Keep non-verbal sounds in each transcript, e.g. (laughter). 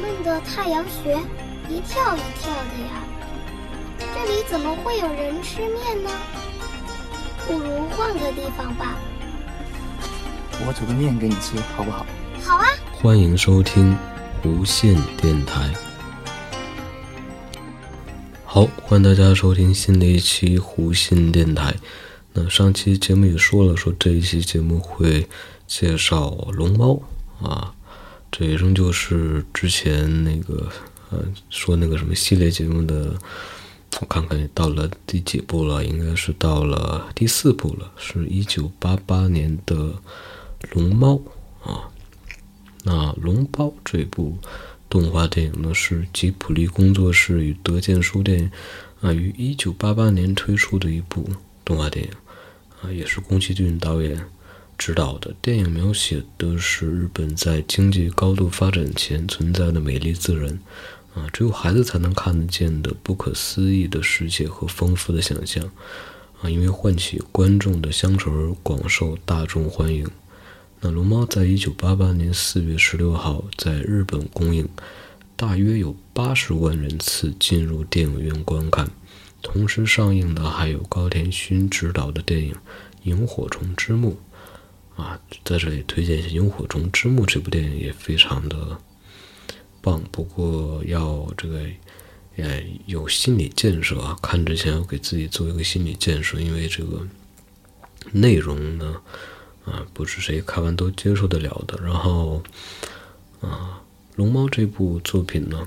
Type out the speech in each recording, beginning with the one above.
闷的太阳穴，一跳一跳的呀。这里怎么会有人吃面呢？不如换个地方吧。我煮个面给你吃，好不好？好啊。欢迎收听无线电台。好，欢迎大家收听新的一期弧线电台。那上期节目也说了，说这一期节目会介绍龙猫啊，这也仍旧是之前那个呃说那个什么系列节目的，我看看到了第几部了，应该是到了第四部了，是一九八八年的龙猫啊。那龙猫这部动画电影呢，是吉卜力工作室与德建书店啊于一九八八年推出的一部动画电影啊，也是宫崎骏导演执导的。电影描写的是日本在经济高度发展前存在的美丽自然啊，只有孩子才能看得见的不可思议的世界和丰富的想象啊，因为唤起观众的乡愁而广受大众欢迎。那《龙猫》在一九八八年四月十六号在日本公映，大约有八十万人次进入电影院观看。同时上映的还有高田勋执导的电影《萤火虫之墓》啊，在这里推荐一下《萤火虫之墓》这部电影也非常的棒。不过要这个呃有心理建设啊，看之前要给自己做一个心理建设，因为这个内容呢。啊，不是谁看完都接受得了的。然后，啊，《龙猫》这部作品呢，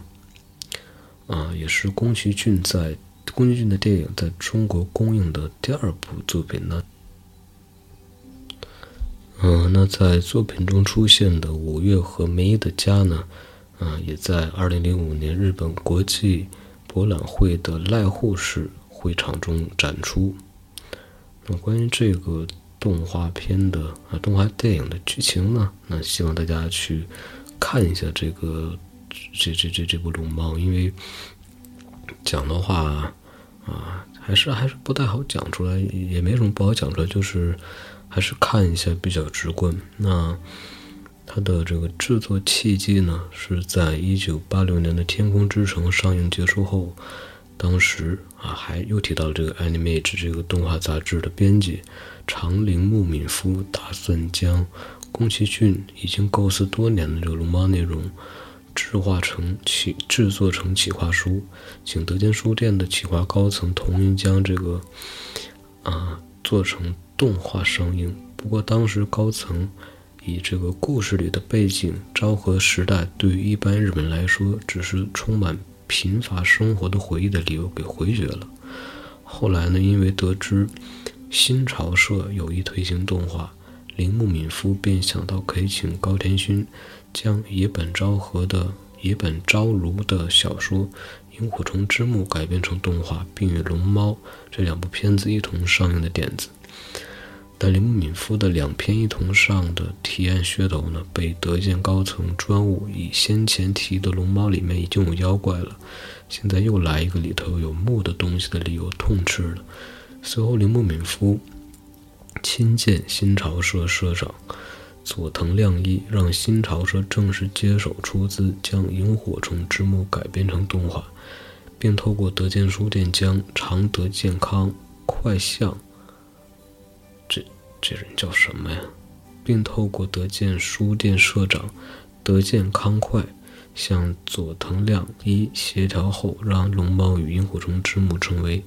啊，也是宫崎骏在宫崎骏的电影在中国公映的第二部作品呢。嗯，那在作品中出现的五月和梅的家呢，啊，也在二零零五年日本国际博览会的濑户市会场中展出。那关于这个。动画片的啊，动画电影的剧情呢？那希望大家去看一下这个这这这这部龙猫，因为讲的话啊，还是还是不太好讲出来，也没什么不好讲出来，就是还是看一下比较直观。那它的这个制作契机呢，是在一九八六年的《天空之城》上映结束后。当时啊，还又提到了这个《Animage》这个动画杂志的编辑长铃木敏夫，打算将宫崎骏已经构思多年的这个龙猫内容制化成企制作成企划书，请德间书店的企划高层同意将这个啊做成动画上映。不过当时高层以这个故事里的背景昭和时代对于一般日本来说只是充满。贫乏生活的回忆的理由给回绝了。后来呢，因为得知新潮社有意推行动画，铃木敏夫便想到可以请高田勋将野本昭和的野本昭如的小说《萤火虫之墓》改编成动画，并与《龙猫》这两部片子一同上映的点子。但铃木敏夫的两篇一同上的提案噱头呢，被德建高层专务以先前提的龙猫里面已经有妖怪了，现在又来一个里头有木的东西的理由痛斥了。随后，铃木敏夫亲见新潮社社长佐藤亮一，让新潮社正式接手出资，将《萤火虫之墓》改编成动画，并透过德建书店将常德健康快相。这人叫什么呀？并透过德建书店社长德建康快向佐藤亮一协调后，让《龙猫与萤火虫之墓》成为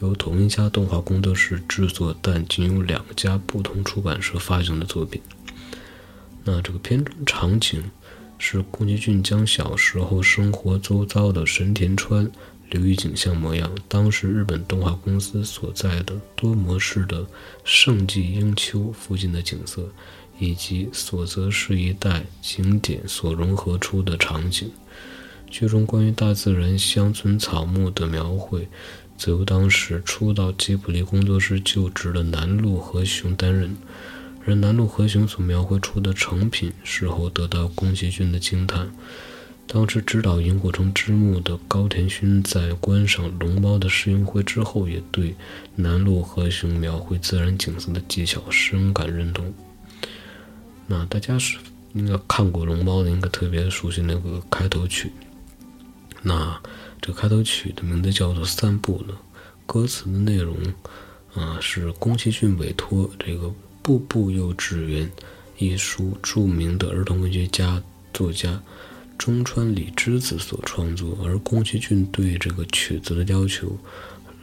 由同一家动画工作室制作，但仅有两家不同出版社发行的作品。那这个片中场景是宫崎骏将小时候生活周遭的神田川。流域景象模样，当时日本动画公司所在的多模式的圣迹英丘附近的景色，以及所泽市一带景点所融合出的场景。剧中关于大自然、乡村草木的描绘，则由当时初到吉卜力工作室就职的南路和雄担任。而南路和雄所描绘出的成品，事后得到宫崎骏的惊叹。当时指导《萤火虫之墓》的高田勋在观赏《龙猫》的试映会之后，也对南路和雄描绘自然景色的技巧深感认同。那大家是应该看过《龙猫》的，应该特别熟悉那个开头曲。那这开头曲的名字叫做《散步》呢，歌词的内容啊是宫崎骏委托这个步步幼稚园一书著名的儿童文学家作家中川里之子所创作，而宫崎骏对这个曲子的要求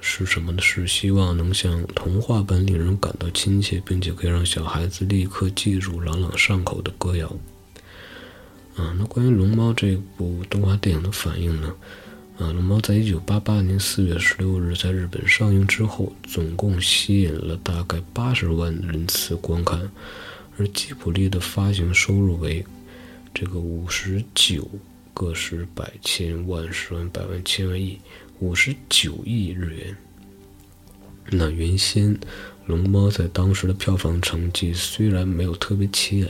是什么呢？是希望能像童话般令人感到亲切，并且可以让小孩子立刻记住朗朗上口的歌谣。啊，那关于《龙猫》这部动画电影的反应呢？啊，《龙猫》在一九八八年四月十六日在日本上映之后，总共吸引了大概八十万人次观看，而吉卜力的发行收入为这个五十九个十百千万十万百万千万亿五十九亿日元。那原先《龙猫》在当时的票房成绩虽然没有特别起眼。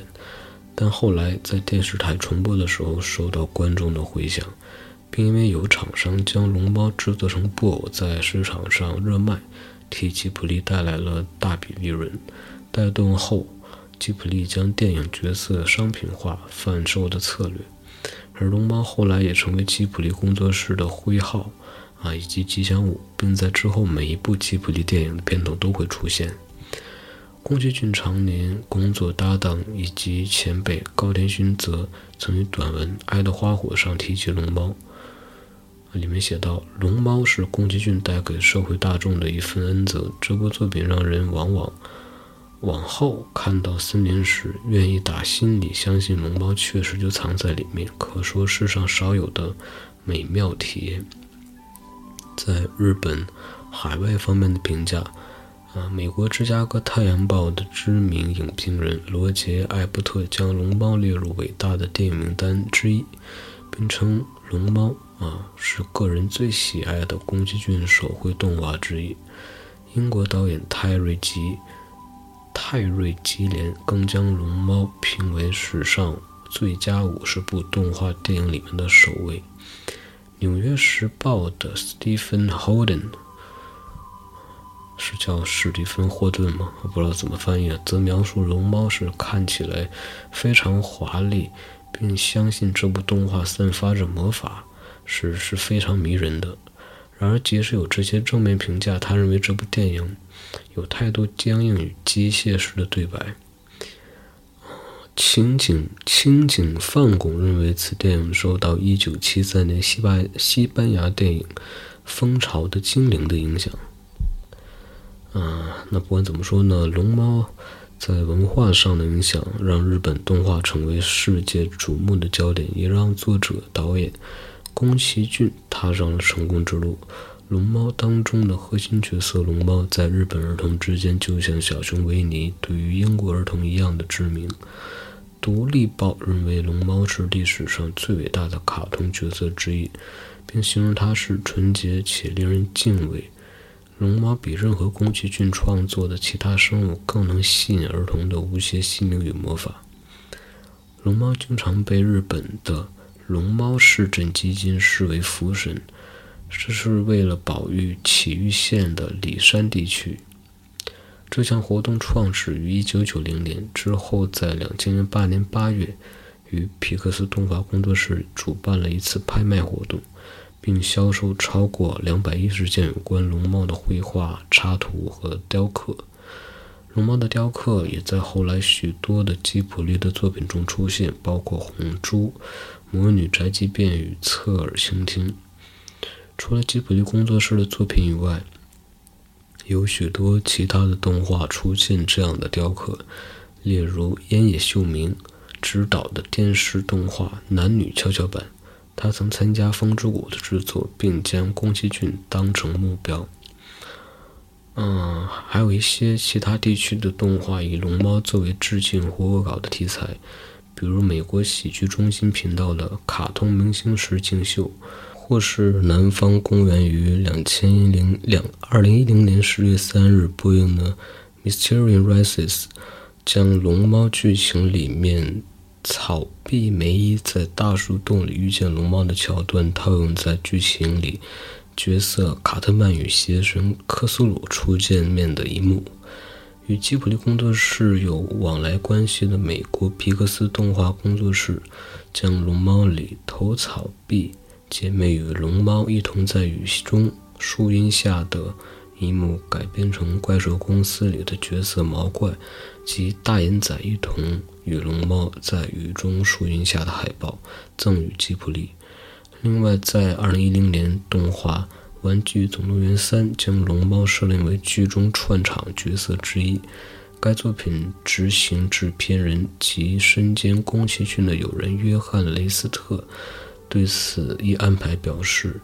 但后来在电视台重播的时候，受到观众的回响，并因为有厂商将龙猫制作成布偶在市场上热卖，替吉卜力带来了大笔利润。带动后，吉卜力将电影角色商品化贩售的策略，而龙猫后来也成为吉卜力工作室的徽号啊，以及吉祥物，并在之后每一部吉卜力电影的片头都会出现。宫崎骏常年工作搭档以及前辈高田勋则曾于短文《爱的花火》上提及龙猫，里面写道：“龙猫是宫崎骏带给社会大众的一份恩泽。这部作品让人往往往后看到森林时，愿意打心里相信龙猫确实就藏在里面，可说世上少有的美妙体验。”在日本海外方面的评价。啊，美国芝加哥太阳报的知名影评人罗杰·艾伯特将《龙猫》列入伟大的电影名单之一，并称《龙猫》啊是个人最喜爱的宫崎骏手绘动画之一。英国导演泰瑞·吉泰瑞·吉连更将《龙猫》评为史上最佳五十部动画电影里面的首位。《纽约时报》的斯蒂芬·霍登。是叫史蒂芬·霍顿吗？我不知道怎么翻译，则描述龙猫是看起来非常华丽，并相信这部动画散发着魔法，是是非常迷人的。然而，即使有这些正面评价，他认为这部电影有太多僵硬与机械式的对白。清井清井范拱认为，此电影受到1973年西班西班牙电影风潮的精灵的影响。啊，那不管怎么说呢，龙猫在文化上的影响让日本动画成为世界瞩目的焦点，也让作者导演宫崎骏踏上了成功之路。龙猫当中的核心角色龙猫，在日本儿童之间就像小熊维尼对于英国儿童一样的知名。独立报认为龙猫是历史上最伟大的卡通角色之一，并形容它是纯洁且令人敬畏。龙猫比任何宫崎骏创作的其他生物更能吸引儿童的无邪心灵与魔法。龙猫经常被日本的龙猫市镇基金视为福神，这是为了保育埼玉县的里山地区。这项活动创始于1990年，之后在2008年8月，与皮克斯动画工作室主办了一次拍卖活动。并销售超过两百一十件有关龙猫的绘画、插图和雕刻。龙猫的雕刻也在后来许多的吉卜力的作品中出现，包括《红猪》《魔女宅急便》与《侧耳倾听》。除了吉卜力工作室的作品以外，有许多其他的动画出现这样的雕刻，例如烟野秀明执导的电视动画《男女跷跷板》。他曾参加《风之谷》的制作，并将宫崎骏当成目标。嗯，还有一些其他地区的动画以龙猫作为致敬或恶搞的题材，比如美国喜剧中心频道的《卡通明星时竞秀》，或是南方公园于两千零两二零一零年十月三日播映的《Mysterious Rises》，将龙猫剧情里面。草壁梅伊在大树洞里遇见龙猫的桥段套用在剧情里，角色卡特曼与邪神克苏鲁初见面的一幕。与吉卜力工作室有往来关系的美国皮克斯动画工作室，将《龙猫》里头草碧姐妹与龙猫一同在雨中树荫下的一幕改编成《怪兽公司》里的角色毛怪及大眼仔一同与龙猫在雨中树荫下的海报，赠予吉卜力。另外，在2010年动画。《玩具总动员三》将龙猫设定为剧中串场角色之一。该作品执行制片人及身兼宫崎骏的友人约翰·雷斯特对此一安排表示：“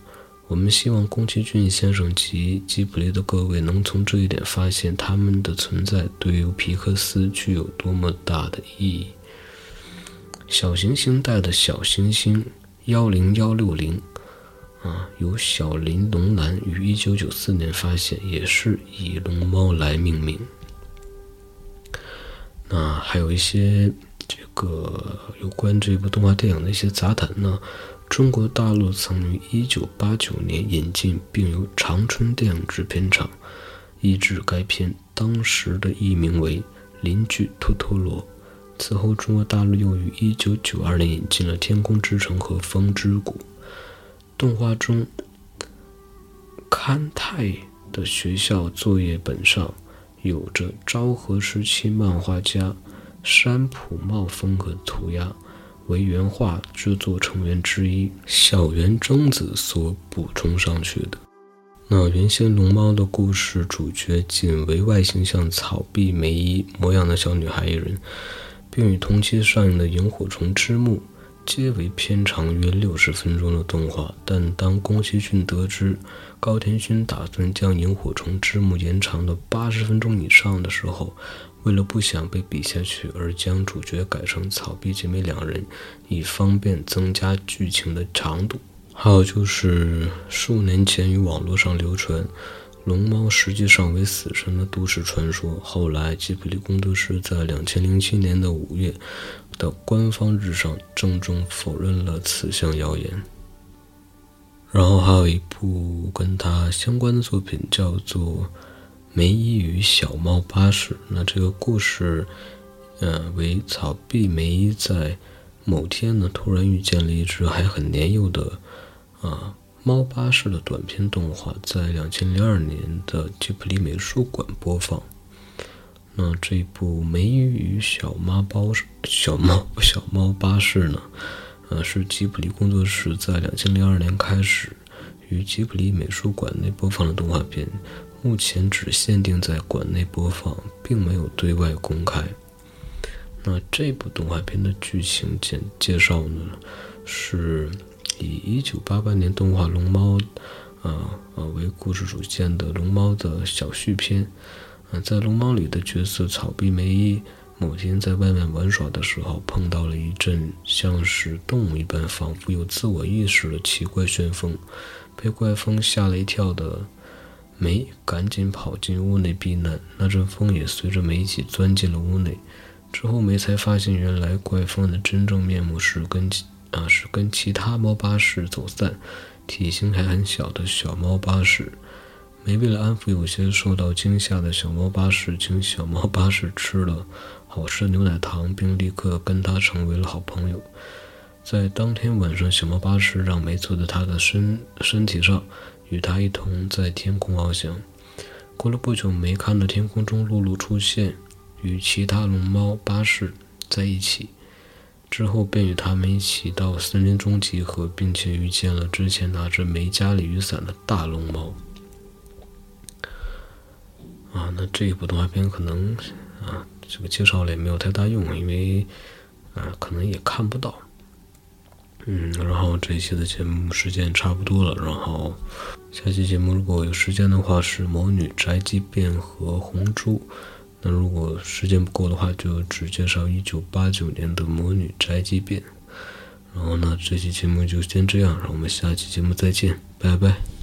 我们希望宫崎骏先生及吉卜力的各位能从这一点发现他们的存在对于皮克斯具有多么大的意义。”小行星带的小行星幺零幺六零。啊，由小林龙男于一九九四年发现，也是以龙猫来命名。那还有一些这个有关这部动画电影的一些杂谈呢。中国大陆曾于一九八九年引进，并由长春电影制片厂译制该片，当时的译名为《邻居托托罗》。此后，中国大陆又于一九九二年引进了《天空之城》和《风之谷》。动画中，勘太的学校作业本上有着昭和时期漫画家山浦茂风格的涂鸦，为原画制作成员之一小原征子所补充上去的。那原先龙猫的故事主角仅为外形像草壁梅衣模样的小女孩一人，并与同期上映的《萤火虫之墓》。皆为片长约六十分钟的动画，但当宫崎骏得知高田勋打算将《萤火虫之墓》延长到八十分钟以上的时候，为了不想被比下去，而将主角改成草壁姐妹两人，以方便增加剧情的长度。还有就是数年前于网络上流传。龙猫实际上为死神的都市传说。后来，吉卜力工作室在两千零七年的五月的官方日上郑重否认了此项谣言。然后还有一部跟它相关的作品叫做《梅伊与小猫巴士》。那这个故事，嗯，为草壁梅伊在某天呢突然遇见了一只还很年幼的，啊。猫巴士的短片动画在两千零二年的吉卜力美术馆播放。那这部《美女与小猫包小猫 (laughs) 小猫巴士》呢？呃，是吉卜力工作室在两千零二年开始于吉卜力美术馆内播放的动画片，目前只限定在馆内播放，并没有对外公开。那这部动画片的剧情简介绍呢？是。以一九八八年动画《龙猫》啊啊为故事主线的《龙猫》的小续篇，啊，在《龙猫》里的角色草壁梅一某天在外面玩耍的时候，碰到了一阵像是动物一般、仿佛有自我意识的奇怪旋风，被怪风吓了一跳的梅赶紧跑进屋内避难，那阵风也随着梅一起钻进了屋内。之后梅才发现，原来怪风的真正面目是跟。啊，是跟其他猫巴士走散，体型还很小的小猫巴士。梅为了安抚有些受到惊吓的小猫巴士，请小猫巴士吃了好吃的牛奶糖，并立刻跟它成为了好朋友。在当天晚上，小猫巴士让梅坐在它的身身体上，与它一同在天空翱翔。过了不久，梅看到天空中露露出现，与其他龙猫巴士在一起。之后便与他们一起到森林中集合，并且遇见了之前拿着梅加里雨伞的大龙猫。啊，那这一部动画片可能啊，这个介绍了也没有太大用，因为啊，可能也看不到。嗯，然后这一期的节目时间差不多了，然后下期节目如果有时间的话是魔女宅急便和红猪。那如果时间不够的话，就只介绍一九八九年的《魔女宅急便》。然后呢，这期节目就先这样，让我们下期节目再见，拜拜。